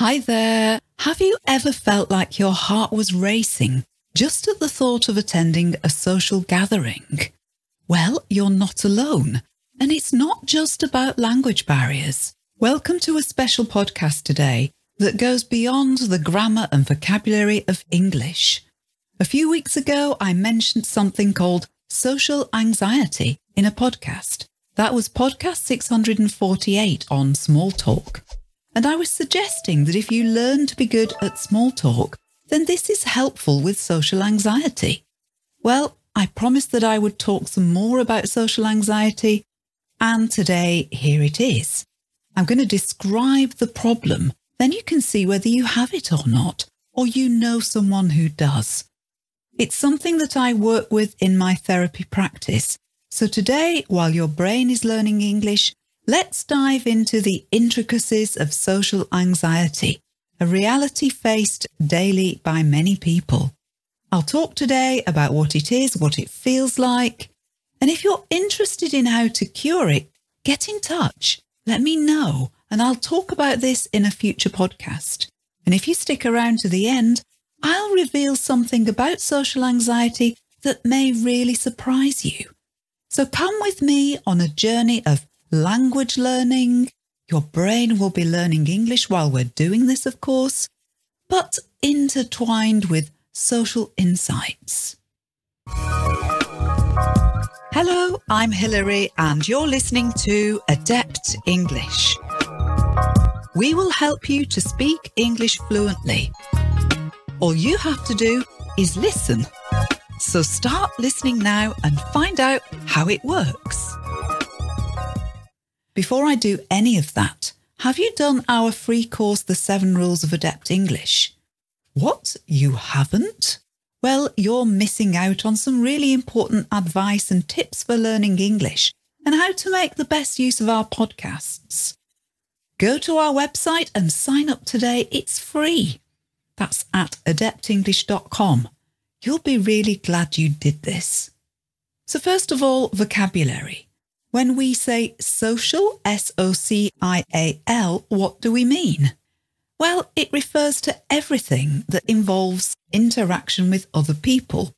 Hi there. Have you ever felt like your heart was racing just at the thought of attending a social gathering? Well, you're not alone. And it's not just about language barriers. Welcome to a special podcast today that goes beyond the grammar and vocabulary of English. A few weeks ago, I mentioned something called social anxiety in a podcast. That was podcast 648 on small talk. And I was suggesting that if you learn to be good at small talk, then this is helpful with social anxiety. Well, I promised that I would talk some more about social anxiety, and today here it is. I'm going to describe the problem, then you can see whether you have it or not, or you know someone who does. It's something that I work with in my therapy practice. So today, while your brain is learning English, Let's dive into the intricacies of social anxiety, a reality faced daily by many people. I'll talk today about what it is, what it feels like, and if you're interested in how to cure it, get in touch. Let me know, and I'll talk about this in a future podcast. And if you stick around to the end, I'll reveal something about social anxiety that may really surprise you. So come with me on a journey of language learning. Your brain will be learning English while we're doing this, of course, but intertwined with social insights. Hello, I'm Hilary, and you're listening to Adept English. We will help you to speak English fluently. All you have to do is listen. So start listening now and find out how it works. Before I do any of that, have you done our free course, The Seven Rules of Adept English? What? You haven't? Well, you're missing out on some really important advice and tips for learning English and how to make the best use of our podcasts. Go to our website and sign up today. It's free. That's at adeptenglish.com. You'll be really glad you did this. So, first of all, vocabulary. When we say social, S O C I A L, what do we mean? Well, it refers to everything that involves interaction with other people.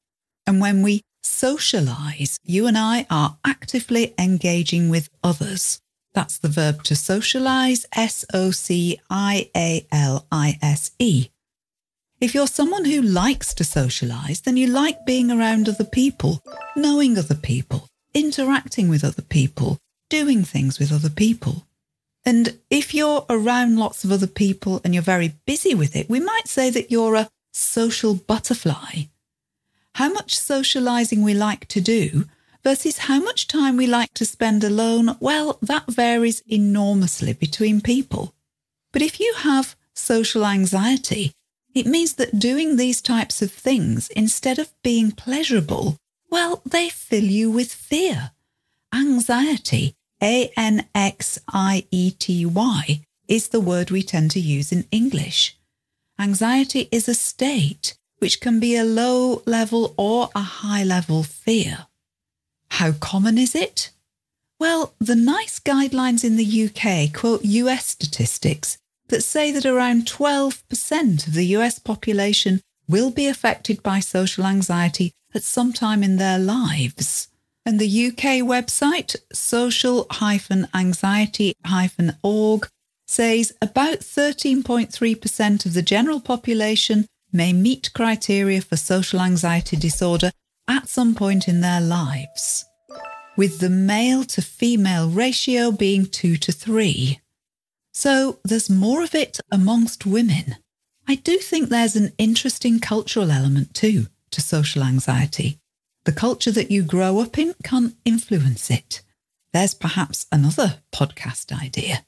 And when we socialize, you and I are actively engaging with others. That's the verb to socialize, S O C I A L I S E. If you're someone who likes to socialize, then you like being around other people, knowing other people, interacting with other people, doing things with other people. And if you're around lots of other people and you're very busy with it, we might say that you're a social butterfly. How much socializing we like to do versus how much time we like to spend alone, well, that varies enormously between people. But if you have social anxiety, it means that doing these types of things, instead of being pleasurable, well, they fill you with fear. Anxiety, A N X I E T Y, is the word we tend to use in English. Anxiety is a state which can be a low level or a high level fear. How common is it? Well, the NICE guidelines in the UK quote US statistics that say that around 12% of the US population will be affected by social anxiety at some time in their lives. And the UK website, social-anxiety-org, says about 13.3% of the general population may meet criteria for social anxiety disorder at some point in their lives, with the male to female ratio being 2 to 3. So there's more of it amongst women. I do think there's an interesting cultural element too to social anxiety. The culture that you grow up in can influence it. There's perhaps another podcast idea.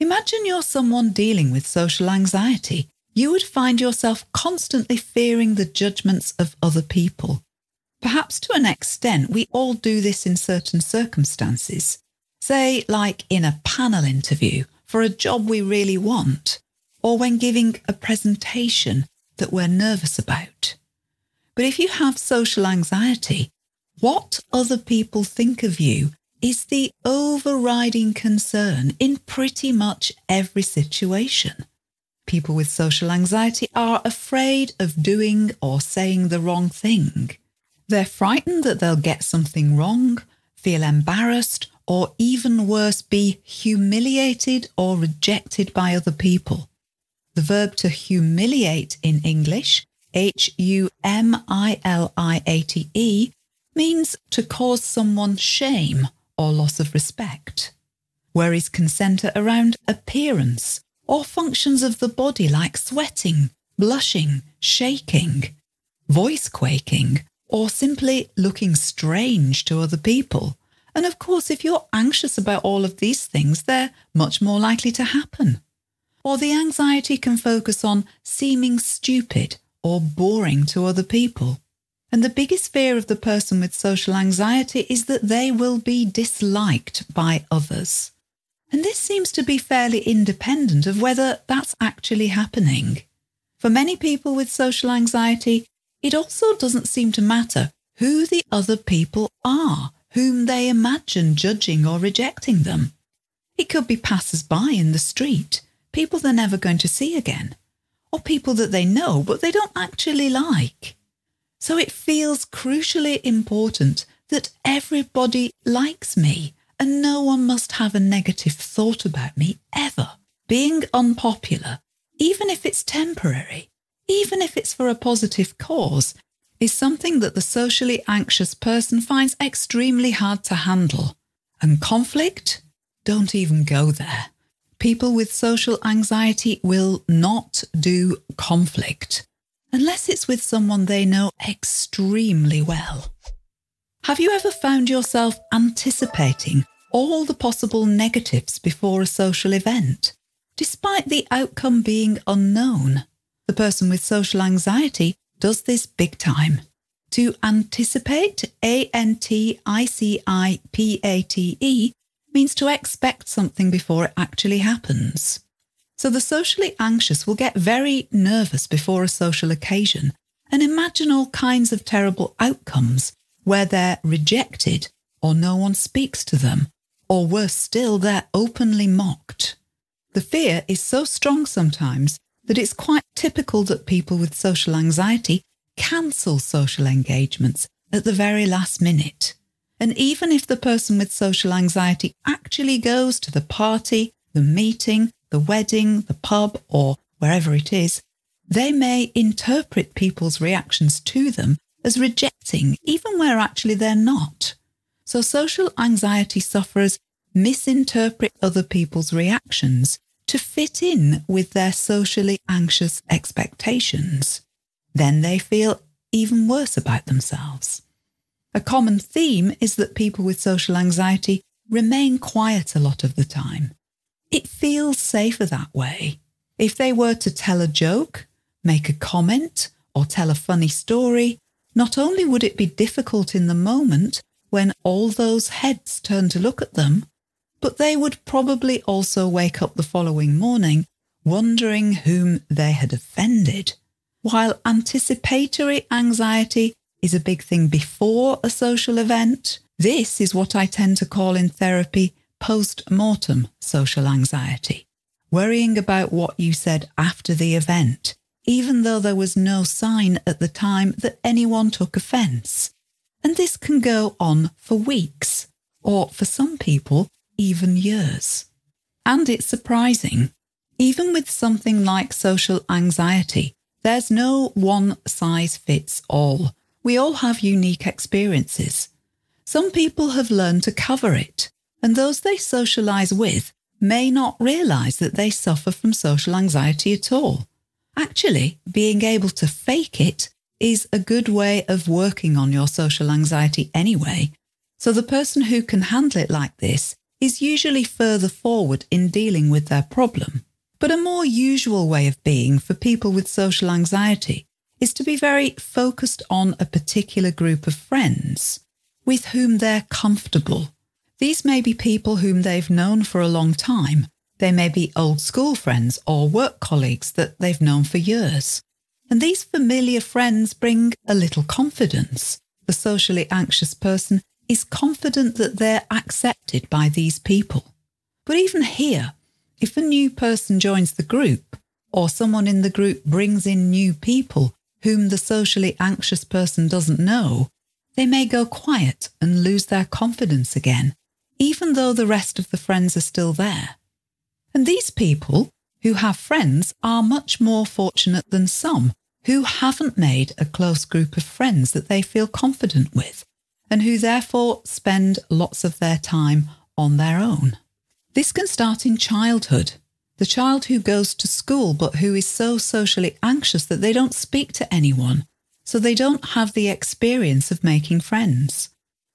Imagine you're someone dealing with social anxiety. You would find yourself constantly fearing the judgments of other people. Perhaps to an extent, we all do this in certain circumstances. Say, like in a panel interview for a job we really want, or when giving a presentation that we're nervous about. But if you have social anxiety, what other people think of you is the overriding concern in pretty much every situation. people with social anxiety are afraid of doing or saying the wrong thing. They're frightened that they'll get something wrong, feel embarrassed, or even worse, be humiliated or rejected by other people. The verb to humiliate in English, H U M I L I A T E, means to cause someone shame or loss of respect. Worries can centre around appearance or functions of the body like sweating, blushing, shaking, voice quaking, or simply looking strange to other people. And of course, if you're anxious about all of these things, they're much more likely to happen. Or the anxiety can focus on seeming stupid or boring to other people. And the biggest fear of the person with social anxiety is that they will be disliked by others. And this seems to be fairly independent of whether that's actually happening. For many people with social anxiety, it also doesn't seem to matter who the other people are whom they imagine judging or rejecting them. It could be passers by in the street, people they're never going to see again, or people that they know but they don't actually like. So it feels crucially important that everybody likes me and no one must have a negative thought about me ever. Being unpopular, even if it's temporary, even if it's for a positive cause, is something that the socially anxious person finds extremely hard to handle. And conflict? Don't even go there. People with social anxiety will not do conflict unless it's with someone they know extremely well. Have you ever found yourself anticipating all the possible negatives before a social event, despite the outcome being unknown? The person with social anxiety does this big time. To anticipate, A N T I C I P A T E, means to expect something before it actually happens. So the socially anxious will get very nervous before a social occasion and imagine all kinds of terrible outcomes where they're rejected or no one speaks to them, or worse still, they're openly mocked. The fear is so strong sometimes that it's quite typical that people with social anxiety cancel social engagements at the very last minute. And even if the person with social anxiety actually goes to the party, the meeting, the wedding, the pub, or wherever it is, they may interpret people's reactions to them as rejecting, even where actually they're not. So social anxiety sufferers misinterpret other people's reactions to fit in with their socially anxious expectations. Then they feel even worse about themselves. A common theme is that people with social anxiety remain quiet a lot of the time. It feels safer that way. If they were to tell a joke, make a comment, or tell a funny story, not only would it be difficult in the moment when all those heads turn to look at them, but they would probably also wake up the following morning wondering whom they had offended. While anticipatory anxiety is a big thing before a social event, this is what I tend to call in therapy post mortem social anxiety. Worrying about what you said after the event, even though there was no sign at the time that anyone took offence. And this can go on for weeks, or for some people, even years. And it's surprising, even with something like social anxiety, there's no one size fits all. We all have unique experiences. Some people have learned to cover it, and those they socialise with may not realise that they suffer from social anxiety at all. Actually, being able to fake it is a good way of working on your social anxiety anyway. So the person who can handle it like this is usually further forward in dealing with their problem. But a more usual way of being for people with social anxiety is to be very focused on a particular group of friends with whom they're comfortable. These may be people whom they've known for a long time. They may be old school friends or work colleagues that they've known for years. And these familiar friends bring a little confidence. The socially anxious person is confident that they're accepted by these people. But even here, if a new person joins the group, or someone in the group brings in new people whom the socially anxious person doesn't know, they may go quiet and lose their confidence again, even though the rest of the friends are still there. And these people who have friends are much more fortunate than some who haven't made a close group of friends that they feel confident with and who therefore spend lots of their time on their own. This can start in childhood. The child who goes to school but who is so socially anxious that they don't speak to anyone, so they don't have the experience of making friends.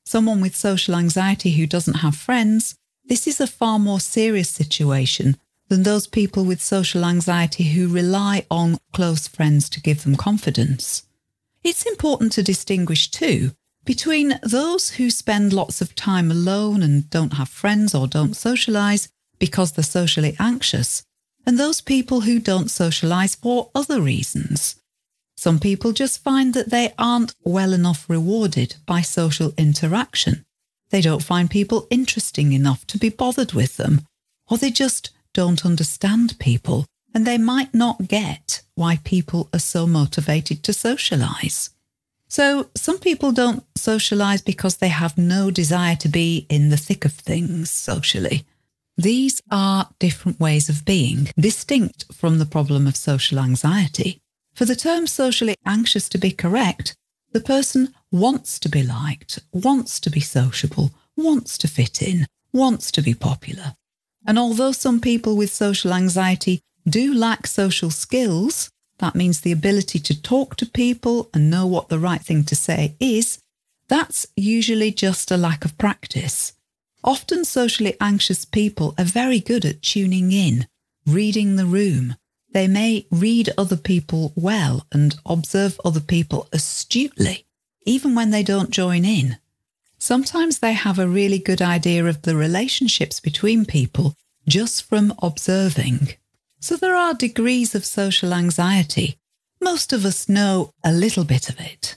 Someone with social anxiety who doesn't have friends, this is a far more serious situation than those people with social anxiety who rely on close friends to give them confidence. It's important to distinguish too between those who spend lots of time alone and don't have friends or don't socialise because they're socially anxious, and those people who don't socialise for other reasons. Some people just find that they aren't well enough rewarded by social interaction. They don't find people interesting enough to be bothered with them, or they just don't understand people and they might not get why people are so motivated to socialise. So, some people don't socialise because they have no desire to be in the thick of things socially. These are different ways of being, distinct from the problem of social anxiety. For the term socially anxious to be correct, the person wants to be liked, wants to be sociable, wants to fit in, wants to be popular. And although some people with social anxiety do lack social skills, that means the ability to talk to people and know what the right thing to say is, that's usually just a lack of practice. Often socially anxious people are very good at tuning in, reading the room. They may read other people well and observe other people astutely, even when they don't join in. Sometimes they have a really good idea of the relationships between people just from observing. So there are degrees of social anxiety. Most of us know a little bit of it.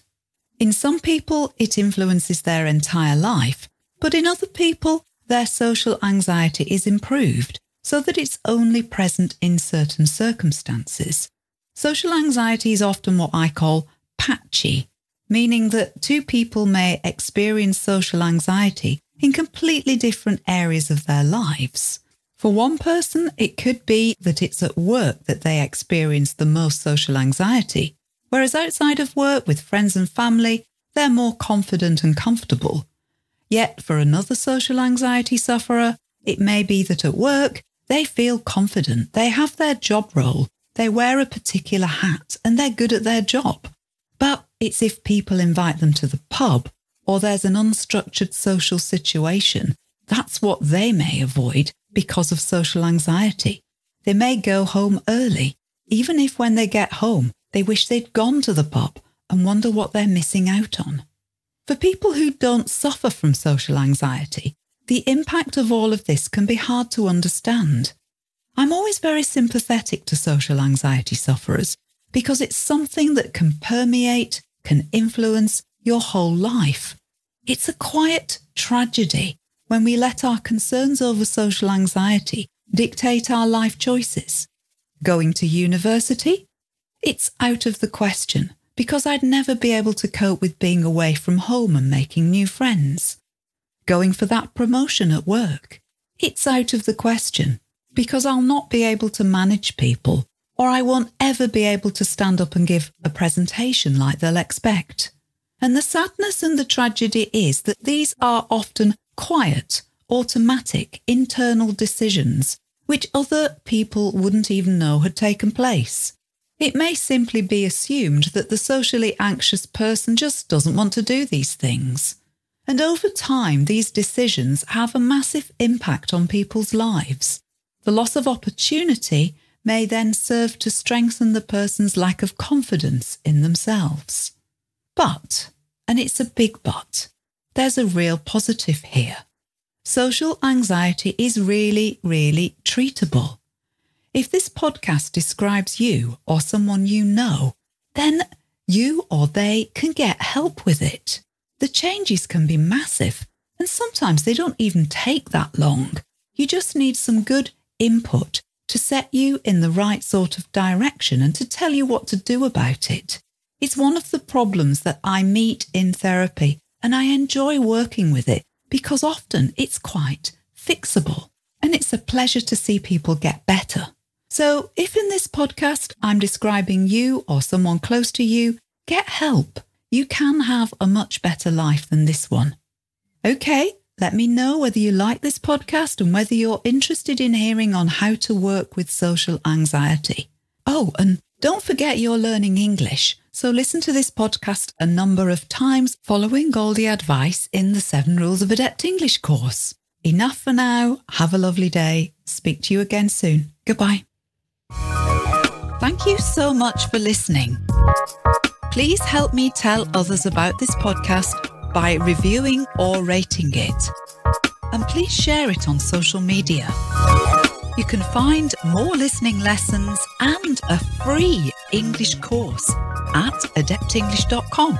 In some people, it influences their entire life, but in other people, their social anxiety is improved so that it's only present in certain circumstances. Social anxiety is often what I call patchy, meaning that two people may experience social anxiety in completely different areas of their lives. For one person, it could be that it's at work that they experience the most social anxiety, whereas outside of work with friends and family, they're more confident and comfortable. Yet for another social anxiety sufferer, it may be that at work, they feel confident, they have their job role, they wear a particular hat, and they're good at their job. But it's if people invite them to the pub or there's an unstructured social situation, that's what they may avoid because of social anxiety. They may go home early, even if when they get home, they wish they'd gone to the pub and wonder what they're missing out on. For people who don't suffer from social anxiety, the impact of all of this can be hard to understand. I'm always very sympathetic to social anxiety sufferers because it's something that can permeate, can influence your whole life. It's a quiet tragedy when we let our concerns over social anxiety dictate our life choices. Going to university? It's out of the question because I'd never be able to cope with being away from home and making new friends. Going for that promotion at work? It's out of the question because I'll not be able to manage people or I won't ever be able to stand up and give a presentation like they'll expect. And the sadness and the tragedy is that these are often quiet, automatic, internal decisions which other people wouldn't even know had taken place. It may simply be assumed that the socially anxious person just doesn't want to do these things. And over time, these decisions have a massive impact on people's lives. The loss of opportunity may then serve to strengthen the person's lack of confidence in themselves. But, and it's a big but, there's a real positive here. Social anxiety is really, really treatable. If this podcast describes you or someone you know, then you or they can get help with it. The changes can be massive, and sometimes they don't even take that long. You just need some good input to set you in the right sort of direction and to tell you what to do about it. It's one of the problems that I meet in therapy, and I enjoy working with it because often it's quite fixable. And it's a pleasure to see people get better. So, if in this podcast I'm describing you or someone close to you, get help. You can have a much better life than this one. Okay, let me know whether you like this podcast and whether you're interested in hearing on how to work with social anxiety. Oh, and don't forget you're learning English. So listen to this podcast a number of times following Goldie advice in the Seven Rules of Adept English course. Enough for now. Have a lovely day. Speak to you again soon. Goodbye. Thank you so much for listening. Please help me tell others about this podcast by reviewing or rating it. And please share it on social media. You can find more listening lessons and a free English course at adeptenglish.com.